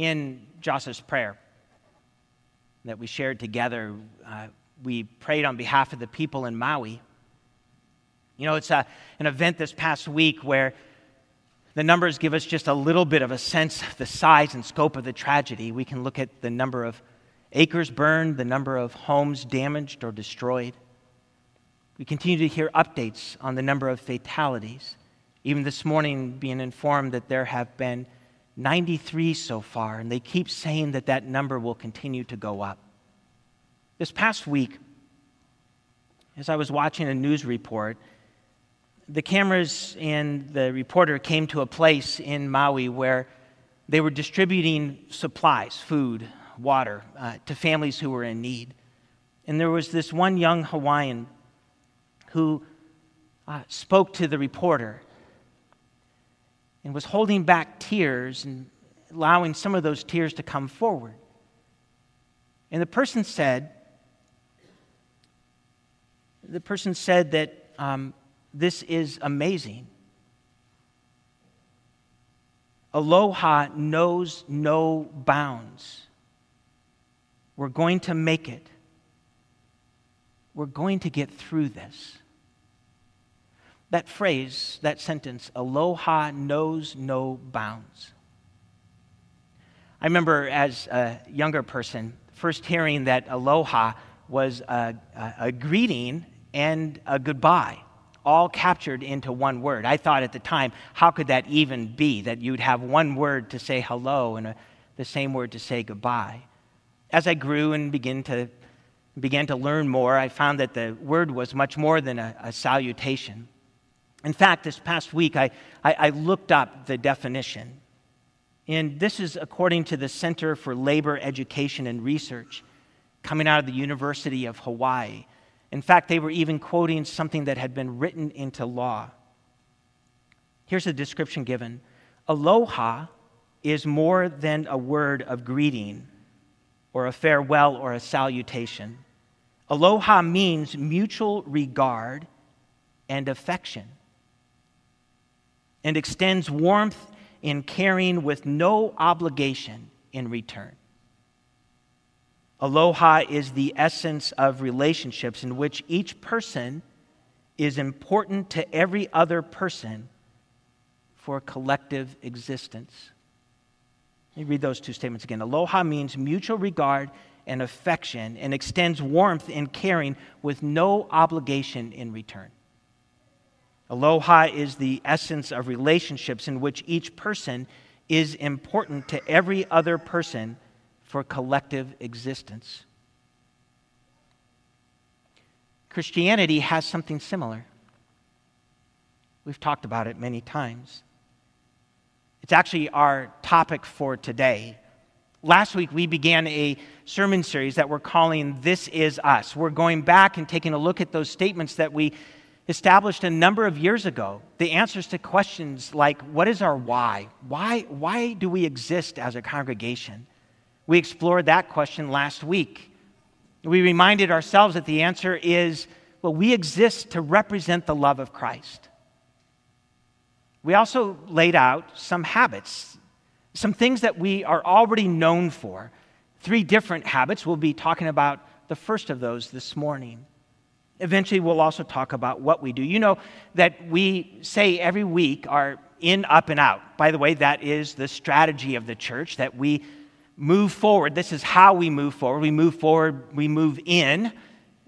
In Josh's prayer that we shared together, uh, we prayed on behalf of the people in Maui. You know, it's a, an event this past week where the numbers give us just a little bit of a sense of the size and scope of the tragedy. We can look at the number of acres burned, the number of homes damaged or destroyed. We continue to hear updates on the number of fatalities. Even this morning, being informed that there have been 93 so far, and they keep saying that that number will continue to go up. This past week, as I was watching a news report, the cameras and the reporter came to a place in Maui where they were distributing supplies, food, water, uh, to families who were in need. And there was this one young Hawaiian who uh, spoke to the reporter and was holding back tears and allowing some of those tears to come forward. And the person said, the person said that um, this is amazing. Aloha knows no bounds. We're going to make it. We're going to get through this. That phrase, that sentence, aloha knows no bounds. I remember as a younger person first hearing that aloha was a, a, a greeting and a goodbye all captured into one word. I thought at the time, how could that even be? That you'd have one word to say hello and a, the same word to say goodbye. As I grew and began to, began to learn more, I found that the word was much more than a, a salutation. In fact, this past week, I, I, I looked up the definition. And this is according to the Center for Labor Education and Research, coming out of the University of Hawaii. In fact, they were even quoting something that had been written into law. Here's the description given Aloha is more than a word of greeting or a farewell or a salutation. Aloha means mutual regard and affection and extends warmth in caring with no obligation in return. Aloha is the essence of relationships in which each person is important to every other person for collective existence. Let me read those two statements again. Aloha means mutual regard and affection and extends warmth in caring with no obligation in return. Aloha is the essence of relationships in which each person is important to every other person for collective existence. Christianity has something similar. We've talked about it many times. It's actually our topic for today. Last week, we began a sermon series that we're calling This Is Us. We're going back and taking a look at those statements that we established a number of years ago. The answers to questions like what is our why? Why, why do we exist as a congregation? We explored that question last week. We reminded ourselves that the answer is well, we exist to represent the love of Christ. We also laid out some habits, some things that we are already known for. Three different habits. We'll be talking about the first of those this morning. Eventually, we'll also talk about what we do. You know that we say every week are in, up, and out. By the way, that is the strategy of the church that we move forward. This is how we move forward. We move forward, we move in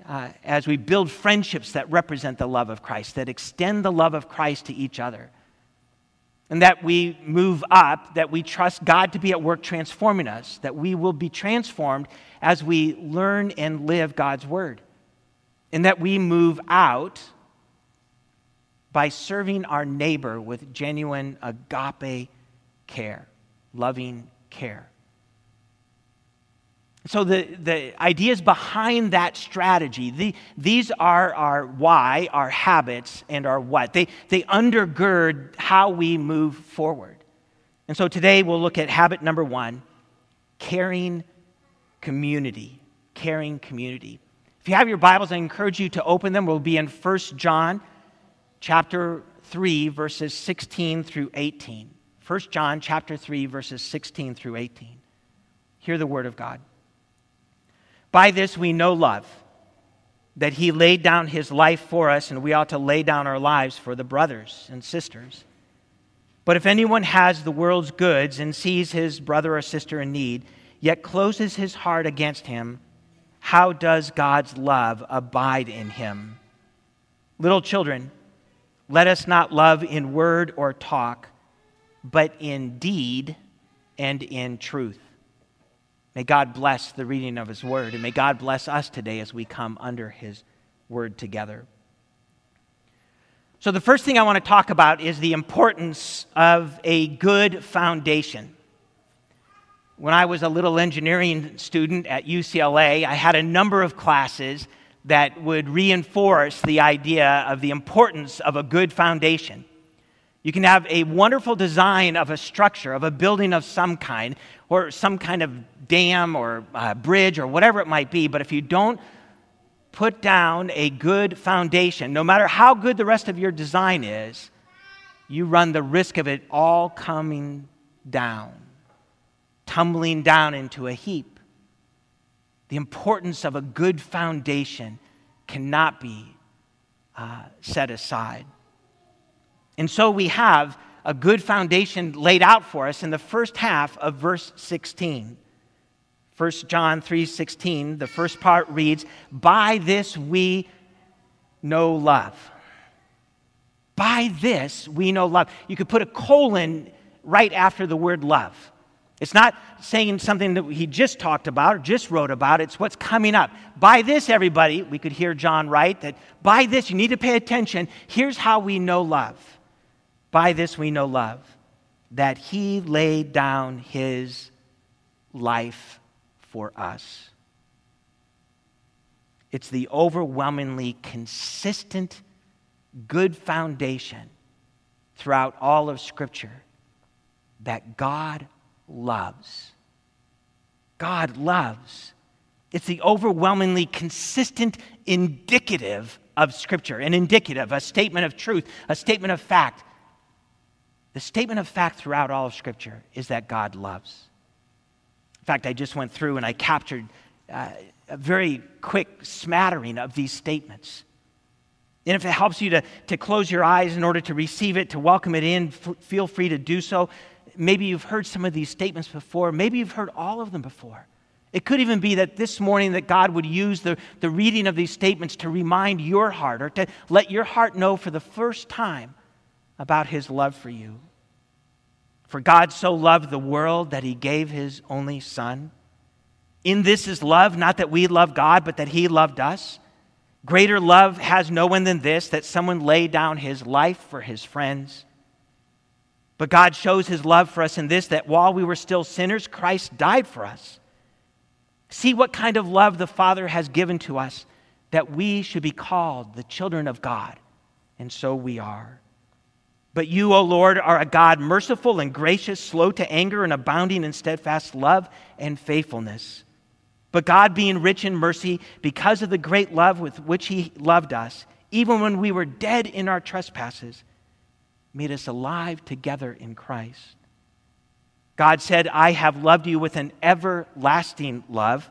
uh, as we build friendships that represent the love of Christ, that extend the love of Christ to each other. And that we move up, that we trust God to be at work transforming us, that we will be transformed as we learn and live God's word. And that we move out by serving our neighbor with genuine agape care, loving care. So, the, the ideas behind that strategy, the, these are our why, our habits, and our what. They, they undergird how we move forward. And so today we'll look at habit number one caring community. Caring community. If you have your Bibles, I encourage you to open them. We'll be in 1 John chapter 3, verses 16 through 18. 1 John chapter 3 verses 16 through 18. Hear the word of God. By this we know love, that he laid down his life for us, and we ought to lay down our lives for the brothers and sisters. But if anyone has the world's goods and sees his brother or sister in need, yet closes his heart against him, how does God's love abide in him? Little children, let us not love in word or talk, but in deed and in truth. May God bless the reading of His word, and may God bless us today as we come under His word together. So, the first thing I want to talk about is the importance of a good foundation. When I was a little engineering student at UCLA, I had a number of classes that would reinforce the idea of the importance of a good foundation. You can have a wonderful design of a structure, of a building of some kind, or some kind of dam or uh, bridge or whatever it might be, but if you don't put down a good foundation, no matter how good the rest of your design is, you run the risk of it all coming down, tumbling down into a heap. The importance of a good foundation cannot be uh, set aside. And so we have a good foundation laid out for us in the first half of verse 16. 1 John 3:16, the first part reads, "By this we know love." By this we know love. You could put a colon right after the word love. It's not saying something that he just talked about or just wrote about, it's what's coming up. By this, everybody, we could hear John write that by this, you need to pay attention. Here's how we know love. By this we know love, that he laid down his life for us. It's the overwhelmingly consistent, good foundation throughout all of Scripture that God loves. God loves. It's the overwhelmingly consistent indicative of Scripture, an indicative, a statement of truth, a statement of fact the statement of fact throughout all of Scripture is that God loves. In fact, I just went through and I captured uh, a very quick smattering of these statements. And if it helps you to, to close your eyes in order to receive it, to welcome it in, f- feel free to do so. Maybe you've heard some of these statements before. Maybe you've heard all of them before. It could even be that this morning that God would use the, the reading of these statements to remind your heart or to let your heart know for the first time about his love for you. For God so loved the world that he gave his only Son. In this is love, not that we love God, but that he loved us. Greater love has no one than this, that someone lay down his life for his friends. But God shows his love for us in this, that while we were still sinners, Christ died for us. See what kind of love the Father has given to us, that we should be called the children of God. And so we are. But you, O Lord, are a God merciful and gracious, slow to anger, and abounding in steadfast love and faithfulness. But God, being rich in mercy, because of the great love with which He loved us, even when we were dead in our trespasses, made us alive together in Christ. God said, I have loved you with an everlasting love.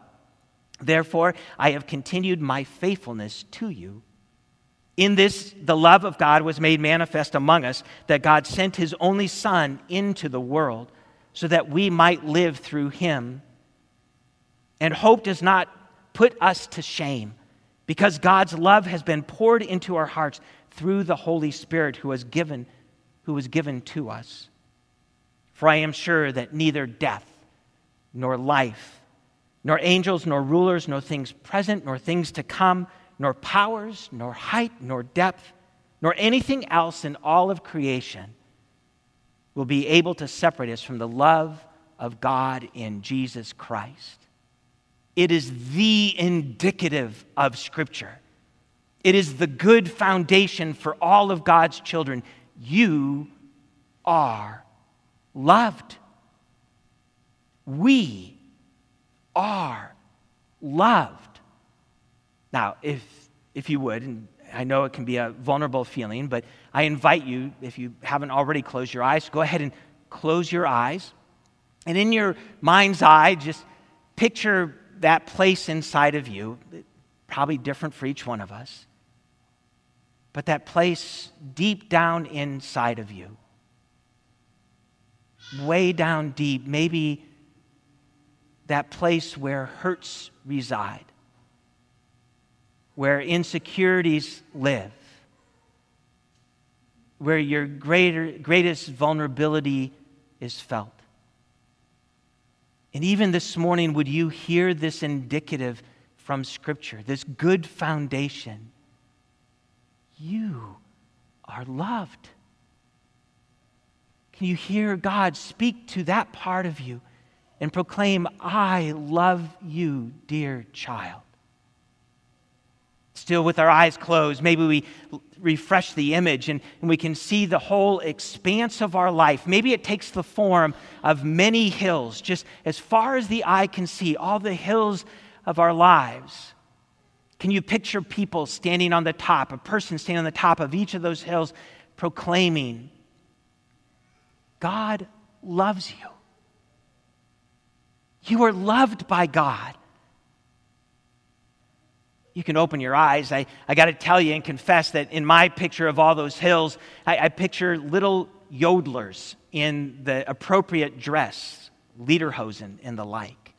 Therefore, I have continued my faithfulness to you. In this, the love of God was made manifest among us, that God sent his only Son into the world so that we might live through him. And hope does not put us to shame because God's love has been poured into our hearts through the Holy Spirit who was given, who was given to us. For I am sure that neither death nor life, nor angels, nor rulers, nor things present, nor things to come, nor powers, nor height, nor depth, nor anything else in all of creation will be able to separate us from the love of God in Jesus Christ. It is the indicative of Scripture. It is the good foundation for all of God's children. You are loved. We are loved. Now, if, if you would, and I know it can be a vulnerable feeling, but I invite you, if you haven't already closed your eyes, go ahead and close your eyes. And in your mind's eye, just picture that place inside of you, probably different for each one of us, but that place deep down inside of you, way down deep, maybe that place where hurts reside, where insecurities live, where your greater, greatest vulnerability is felt. And even this morning, would you hear this indicative from Scripture, this good foundation? You are loved. Can you hear God speak to that part of you and proclaim, I love you, dear child? Still, with our eyes closed, maybe we refresh the image and, and, we can see the whole expanse of our life. Maybe it takes the form of many hills, just as far as the eye can see, all the hills of our lives. Can you picture people standing on the top, a person standing on the top of each of those hills, proclaiming, God loves you? You are loved by God you can open your eyes. I, I got to tell you and confess that in my picture of all those hills, I, I picture little yodelers in the appropriate dress, lederhosen and the like.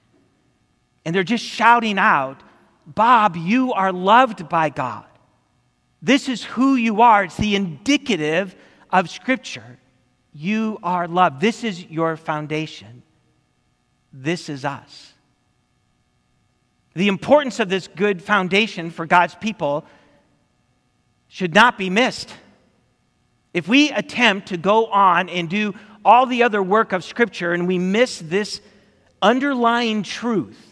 And they're just shouting out, Bob, you are loved by God. This is who you are. It's the indicative of Scripture. You are loved. This is your foundation. This is us. The importance of this good foundation for God's people should not be missed. If we attempt to go on and do all the other work of Scripture and we miss this underlying truth,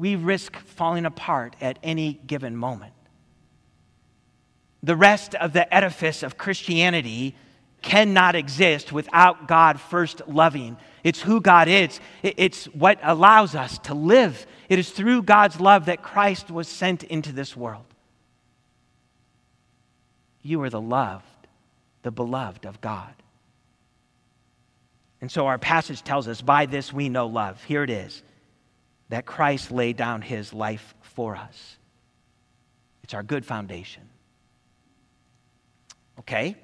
we risk falling apart at any given moment. The rest of the edifice of Christianity cannot exist without God first loving. It's who God is, it's what allows us to live it is through God's love that Christ was sent into this world. You are the loved, the beloved of God. And so our passage tells us by this we know love. Here it is that Christ laid down his life for us. It's our good foundation. Okay?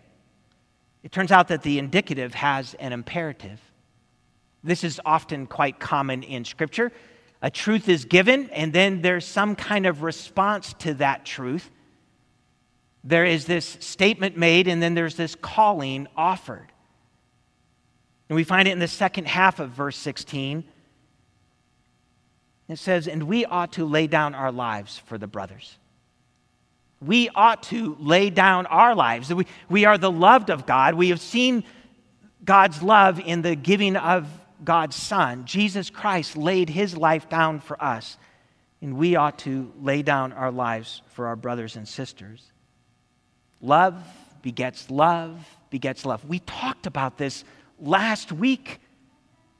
It turns out that the indicative has an imperative. This is often quite common in Scripture a truth is given, and then there's some kind of response to that truth. There is this statement made, and then there's this calling offered. And we find it in the second half of verse 16. It says, And we ought to lay down our lives for the brothers. We ought to lay down our lives. We, we are the loved of God. We have seen God's love in the giving of God's Son, Jesus Christ, laid his life down for us, and we ought to lay down our lives for our brothers and sisters. Love begets love begets love. We talked about this last week.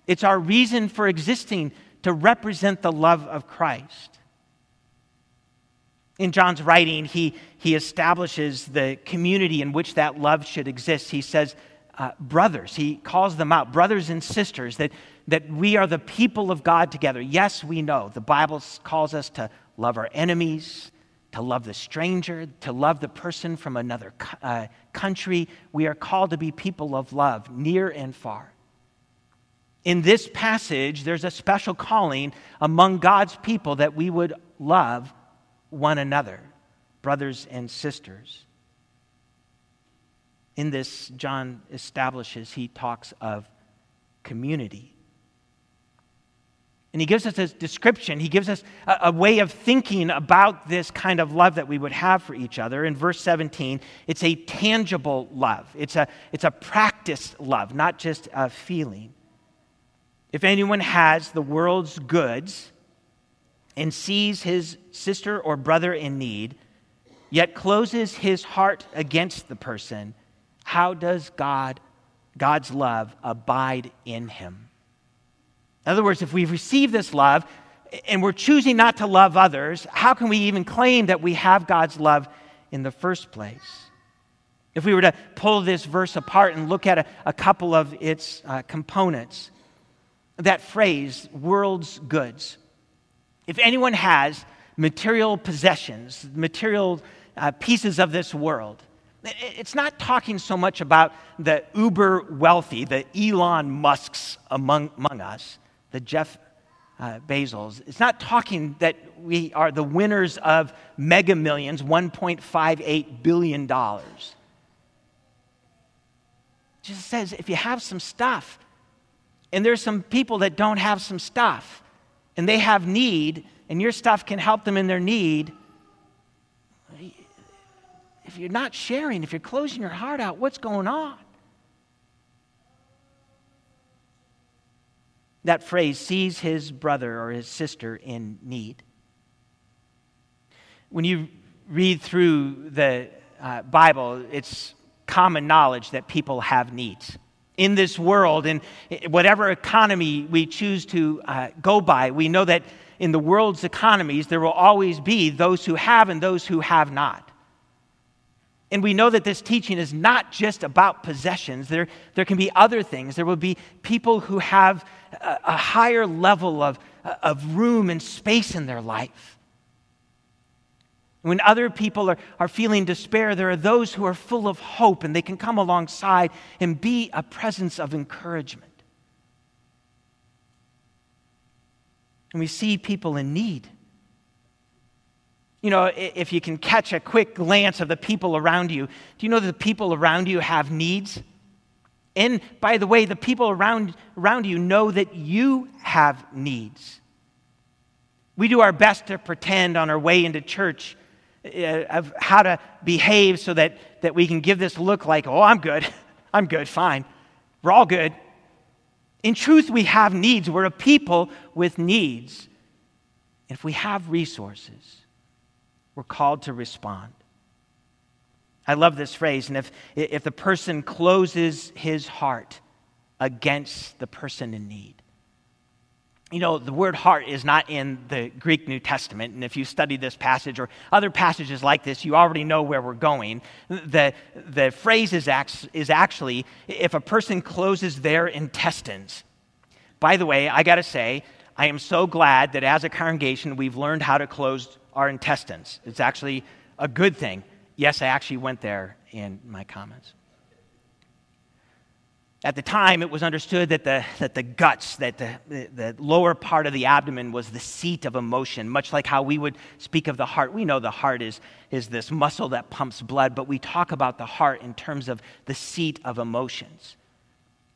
It's our reason for existing to represent the love of Christ. In John's writing, he, he establishes the community in which that love should exist. He says, uh, brothers. He calls them out, brothers and sisters, that, that we are the people of God together. Yes, we know the Bible calls us to love our enemies, to love the stranger, to love the person from another uh, country. We are called to be people of love, near and far. In this passage, there's a special calling among God's people that we would love one another, brothers and sisters in this, John establishes, he talks of community. And he gives us a description, he gives us a, a, way of thinking about this kind of love that we would have for each other. In verse 17, it's a tangible love, it's a, it's a practiced love, not just a feeling. If anyone has the world's goods and sees his sister or brother in need, yet closes his heart against the person, how does God, God's love abide in him? In other words, if we receive this love and we're choosing not to love others, how can we even claim that we have God's love in the first place? If we were to pull this verse apart and look at a, a couple of its uh, components, that phrase, world's goods, if anyone has material possessions, material uh, pieces of this world, it's not talking so much about the uber wealthy, the Elon Musks among, among us, the Jeff uh, Bezos. It's not talking that we are the winners of mega millions, $1.58 billion. It just says if you have some stuff, and there's some people that don't have some stuff, and they have need, and your stuff can help them in their need if you're not sharing, if you're closing your heart out, what's going on? That phrase sees his brother or his sister in need. When you read through the uh, Bible, it's common knowledge that people have needs. In this world, in whatever economy we choose to uh, go by, we know that in the world's economies, there will always be those who have and those who have not. And we know that this teaching is not just about possessions. There, there can be other things. There will be people who have a, a higher level of, of room and space in their life. When other people are, are feeling despair, there are those who are full of hope and they can come alongside and be a presence of encouragement. And we see people in need you know, if you can catch a quick glance of the people around you, do you know that the people around you have needs? And by the way, the people around, around you know that you have needs. We do our best to pretend on our way into church Uh, of how to behave so that, that we can give this look like, oh, I'm good. I'm good, fine. We're all good. In truth, we have needs. We're a people with needs. If we have resources, we're called to respond. I love this phrase. And if, if the person closes his heart against the person in need, you know, the word heart is not in the Greek New Testament. And if you study this passage or other passages like this, you already know where we're going. The, the phrase is, act, is actually if a person closes their intestines. By the way, I got to say, I am so glad that as a congregation, we've learned how to close our intestines. It's actually a good thing. Yes, I actually went there in my comments. At the time, it was understood that the, that the guts, that the, the, lower part of the abdomen was the seat of emotion, much like how we would speak of the heart. We know the heart is, is this muscle that pumps blood, but we talk about the heart in terms of the seat of emotions.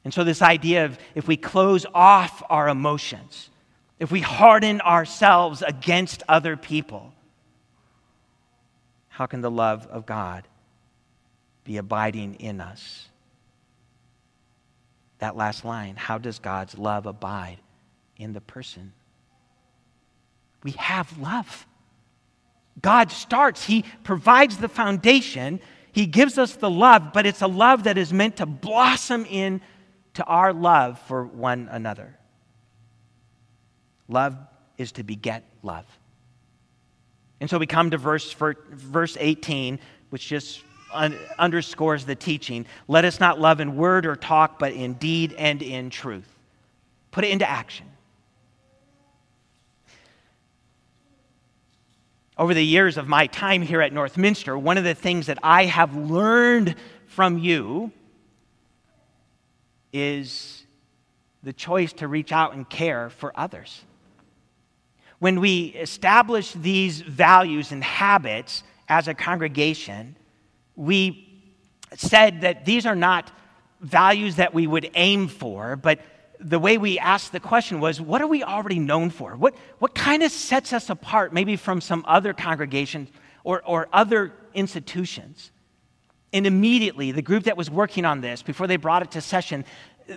And so, this idea of if we close off our emotions, if we harden ourselves against other people, how can the love of God be abiding in us? That last line how does God's love abide in the person? We have love. God starts, He provides the foundation, He gives us the love, but it's a love that is meant to blossom in to our love for one another. Love is to beget love. And so we come to verse, verse 18, which just un- underscores the teaching. Let us not love in word or talk, but in deed and in truth. Put it into action. Over the years of my time here at Northminster, one of the things that I have learned from you is the choice to reach out and care for others when we establish these values and habits as a congregation, we said that these are not values that we would aim for, but the way we asked the question was what are we already known for? What, what kind of sets us apart, maybe from some other congregations or, or other institutions? And immediately, the group that was working on this, before they brought it to session,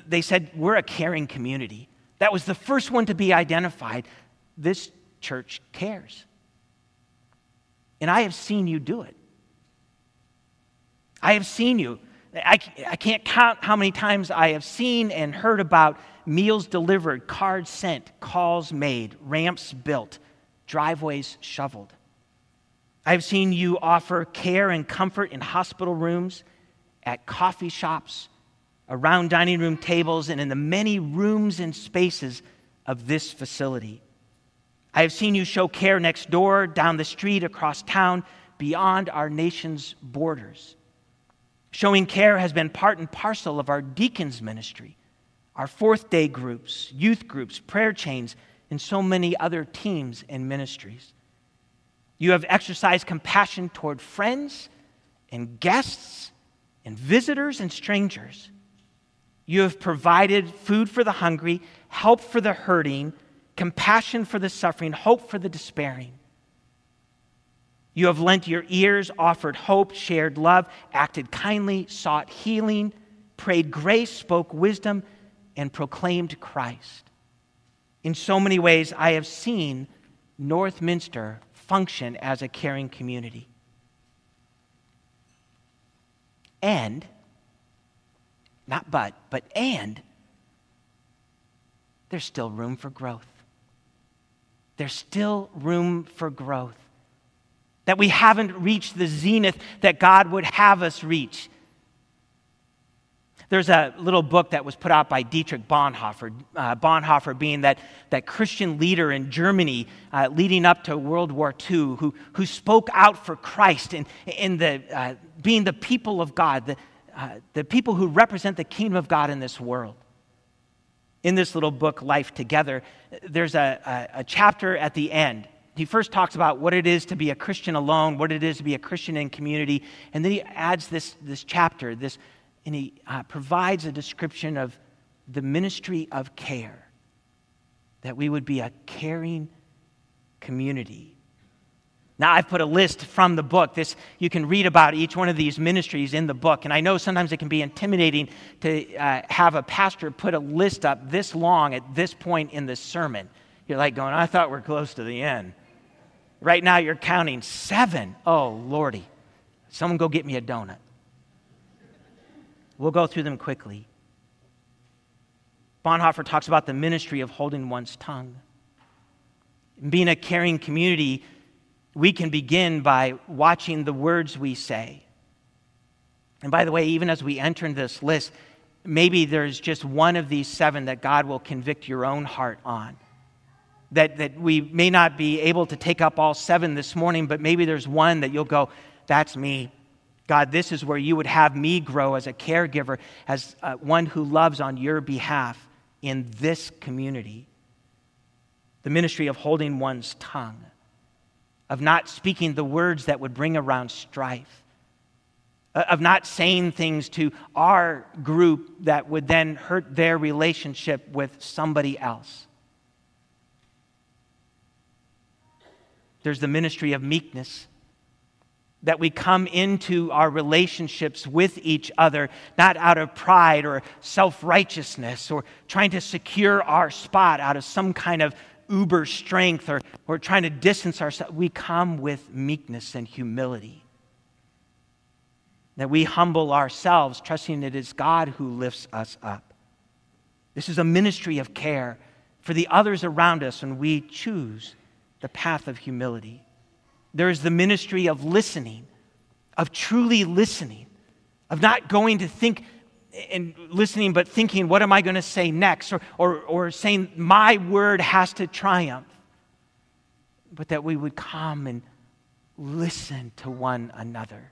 they said, We're a caring community. That was the first one to be identified this church cares. And I have seen you do it. I have seen you. I, I can't count how many times I have seen and heard about meals delivered, cards sent, calls made, ramps built, driveways shoveled. I have seen you offer care and comfort in hospital rooms, at coffee shops, around dining room tables, and in the many rooms and spaces of this facility. I have seen you show care next door, down the street, across town, beyond our nation's borders. Showing care has been part and parcel of our deacons' ministry, our fourth day groups, youth groups, prayer chains, and so many other teams and ministries. You have exercised compassion toward friends and guests and visitors and strangers. You have provided food for the hungry, help for the hurting, compassion for the suffering, hope for the despairing. You have lent your ears, offered hope, shared love, acted kindly, sought healing, prayed grace, spoke wisdom, and proclaimed Christ. In so many ways, I have seen Northminster function as a caring community. And, not but, but and, there's still room for growth. There's still room for growth. That we haven't reached the zenith that God would have us reach. There's a little book that was put out by Dietrich Bonhoeffer, uh, Bonhoeffer being that, that Christian leader in Germany uh, leading up to World War II, who, who spoke out for Christ and, in the, uh, being the people of God, the, uh, the people who represent the kingdom of God in this world. In this little book, Life Together, there's a, a, a chapter at the end he first talks about what it is to be a Christian alone, what it is to be a Christian in community, and then he adds this, this chapter, this, and he uh, provides a description of the ministry of care, that we would be a caring community. Now, I've put a list from the book. This, you can read about each one of these ministries in the book. And I know sometimes it can be intimidating to uh, have a pastor put a list up this long at this point in the sermon. You're like going, I thought we're close to the end. Right now, you're counting seven. Oh, Lordy. Someone go get me a donut. We'll go through them quickly. Bonhoeffer talks about the ministry of holding one's tongue. In being a caring community, we can begin by watching the words we say. And by the way, even as we enter this list, maybe there's just one of these seven that God will convict your own heart on. That, that we may not be able to take up all seven this morning, but maybe there's one that you'll go, that's me. God, this is where you would have me grow as a caregiver, as uh, one who loves on your behalf in this community. The ministry of holding one's tongue, of not speaking the words that would bring around strife, of not saying things to our group that would then hurt their relationship with somebody else. There's the ministry of meekness that we come into our relationships with each other, not out of pride or self righteousness or trying to secure our spot out of some kind of uber strength or, or trying to distance ourselves. We come with meekness and humility. That we humble ourselves, trusting that it is God who lifts us up. This is a ministry of care for the others around us and we choose the path of humility. There is the ministry of listening, of truly listening, of not going to think and listening, but thinking, what am I going to say next? Or, or, or saying, my word has to triumph. But that we would come and listen to one another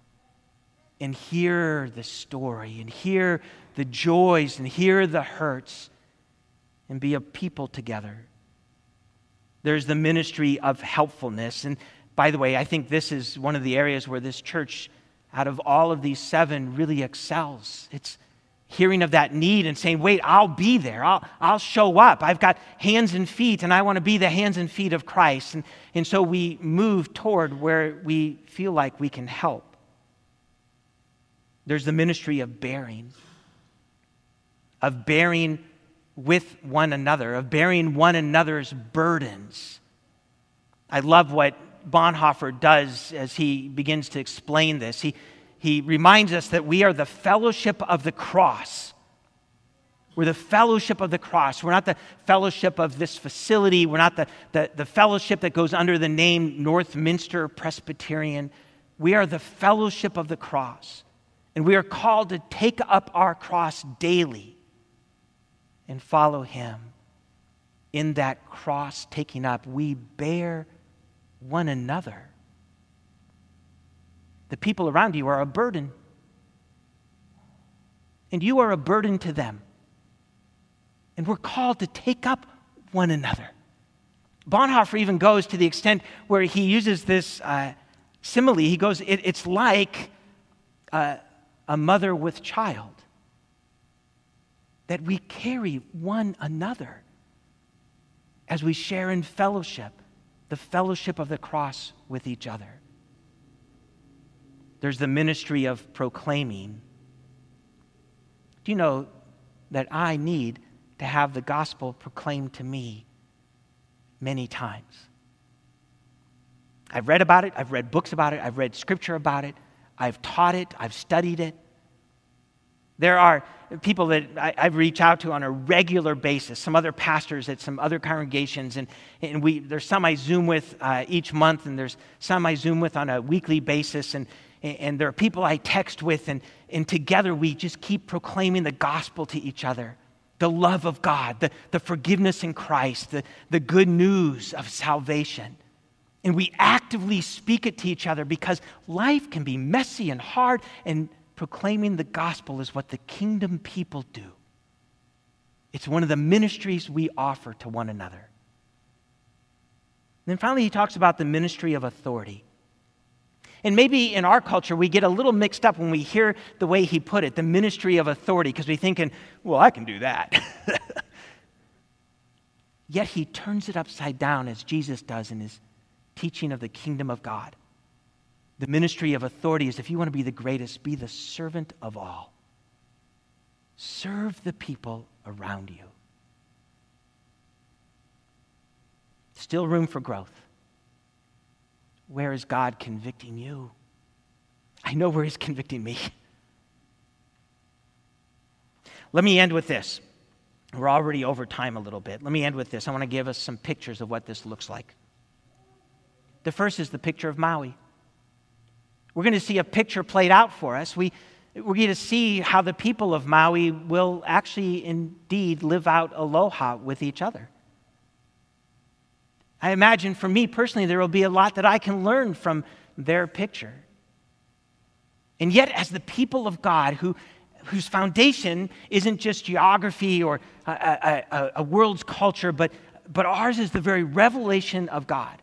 and hear the story and hear the joys and hear the hurts and be a people together. There's the ministry of helpfulness. And by the way, I think this is one of the areas where this church, out of all of these seven, really excels. It's hearing of that need and saying, wait, I'll be there. I'll, I'll show up. I've got hands and feet, and I want to be the hands and feet of Christ. And, and so we move toward where we feel like we can help. There's the ministry of bearing, of bearing with one another, of bearing one another's burdens. I love what Bonhoeffer does as he begins to explain this. He, he reminds us that we are the fellowship of the cross. We're the fellowship of the cross. We're not the fellowship of this facility. We're not the, the, the fellowship that goes under the name Northminster Presbyterian. We are the fellowship of the cross. And we are called to take up our cross daily and follow him. In that cross taking up, we bear one another. The people around you are a burden, and you are a burden to them. And we're called to take up one another. Bonhoeffer even goes to the extent where he uses this uh, simile. He goes, it, It's like uh, a mother with child, that we carry one another as we share in fellowship, the fellowship of the cross with each other. There's the ministry of proclaiming. Do you know that I need to have the gospel proclaimed to me many times? I've read about it, I've read books about it, I've read scripture about it, I've taught it, I've studied it. There are people that I, I, reach out to on a regular basis, some other pastors at some other congregations, and, and we, there's some I Zoom with uh, each month, and there's some I Zoom with on a weekly basis, and, and there are people I text with, and, and together we just keep proclaiming the gospel to each other the love of God, the, the forgiveness in Christ, the, the good news of salvation. And we actively speak it to each other because life can be messy and hard, and proclaiming the gospel is what the kingdom people do. It's one of the ministries we offer to one another. And then finally, he talks about the ministry of authority. And maybe in our culture, we get a little mixed up when we hear the way he put it, the ministry of authority, because we're thinking, well, I can do that. Yet he turns it upside down as Jesus does in his teaching of the kingdom of God. The ministry of authority is if you want to be the greatest, be the servant of all. Serve the people around you. Still room for growth. Where is God convicting you? I know where He's convicting me. Let me end with this. We're already over time a little bit. Let me end with this. I want to give us some pictures of what this looks like. The first is the picture of Maui. We're going to see a picture played out for us. We, we're going to see how the people of Maui will actually indeed live out aloha with each other. I imagine for me personally, there will be a lot that I can learn from their picture. And yet, as the people of God who, whose foundation isn't just geography or a, a, a, world's culture, but, but ours is the very revelation of God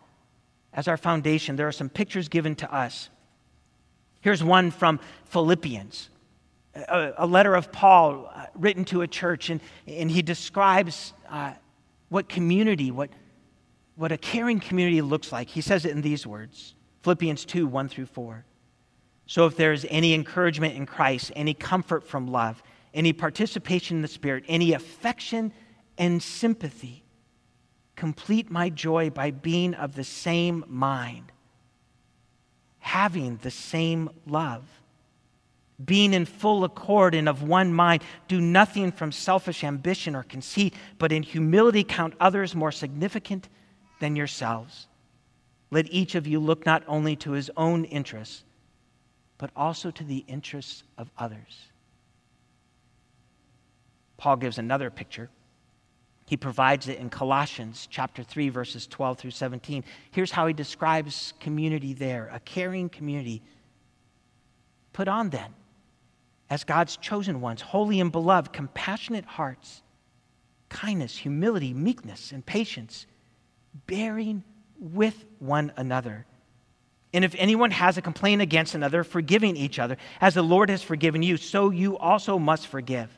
as our foundation, there are some pictures given to us. Here's one from Philippians, a, a letter of Paul uh, written to a church, and, and he describes uh, what community, what what a caring community looks like. He says it in these words Philippians 2 1 through 4. So if there is any encouragement in Christ, any comfort from love, any participation in the Spirit, any affection and sympathy, complete my joy by being of the same mind, having the same love, being in full accord and of one mind. Do nothing from selfish ambition or conceit, but in humility count others more significant than yourselves. Let each of you look not only to his own interests, but also to the interests of others. Paul gives another picture. He provides it in Colossians chapter 3 verses 12 through 17. Here's how he describes community there, a caring community. Put on then as God's chosen ones, holy and beloved, compassionate hearts, kindness, humility, meekness, and patience bearing with one another. And if anyone has a complaint against another, forgiving each other, as the Lord has forgiven you, so you also must forgive.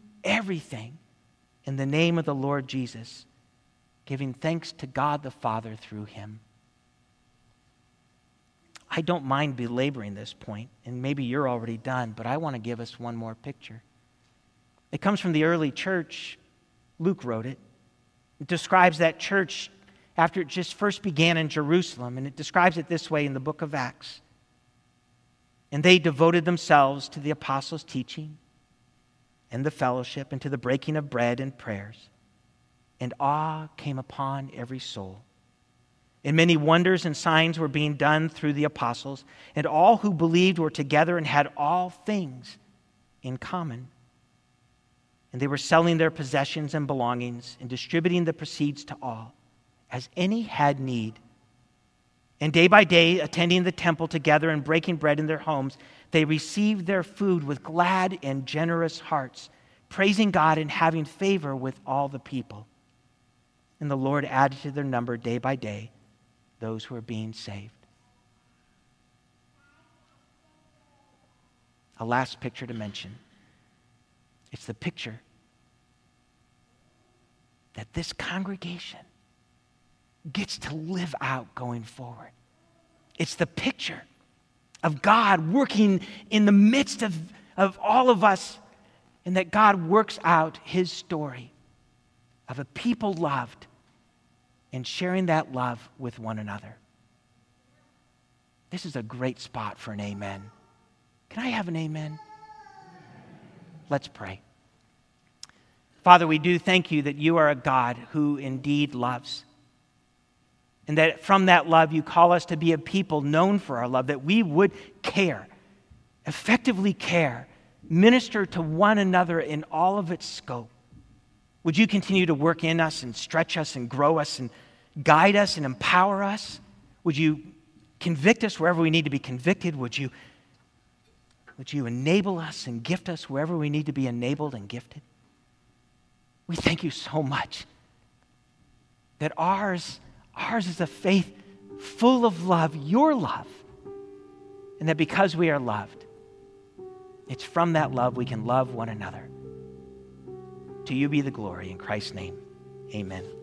everything in the name of the Lord Jesus, giving thanks to God the Father through him. I don't mind belaboring this point, and maybe you're already done, but I want to give us one more picture. It comes from the early church. Luke wrote it. It describes that church after it just first began in Jerusalem, and it describes it this way in the book of Acts. And they devoted themselves to the apostles' teaching and the fellowship and to the breaking of bread and prayers. And awe came upon every soul. And many wonders and signs were being done through the apostles, and all who believed were together and had all things in common. And they were selling their possessions and belongings and distributing the proceeds to all, as any had need. And day by day, attending the temple together and breaking bread in their homes, they received their food with glad and generous hearts, praising God and having favor with all the people. And the Lord added to their number day by day those who are being saved. A last picture to mention. It's the picture that this congregation gets to live out going forward. It's the picture of God working in the midst of, of all of us, and that God works out his story of a people loved and sharing that love with one another. This is a great spot for an amen. Can I have an amen? Let's pray. Father, we do thank you that you are a God who indeed loves. And that from that love, you call us to be a people known for our love, that we would care, effectively care, minister to one another in all of its scope. Would you continue to work in us and stretch us and grow us and guide us and empower us? Would you convict us wherever we need to be convicted? Would you, would you enable us and gift us wherever we need to be enabled and gifted? We thank you so much that ours, ours is a faith full of love, your love, and that because we are loved, it's from that love we can love one another. To you be the glory in Christ's name. Amen.